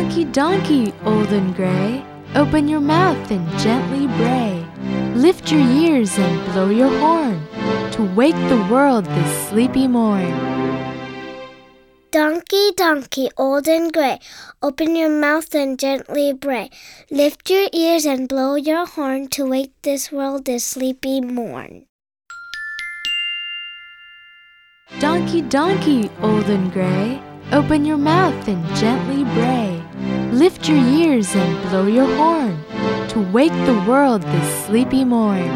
Donkey, donkey, old and gray, open your mouth and gently bray. Lift your ears and blow your horn to wake the world this sleepy morn. Donkey, donkey, old and gray, open your mouth and gently bray. Lift your ears and blow your horn to wake this world this sleepy morn. Donkey, donkey, old and gray, open your mouth and gently bray. Lift your ears and blow your horn to wake the world this sleepy morn.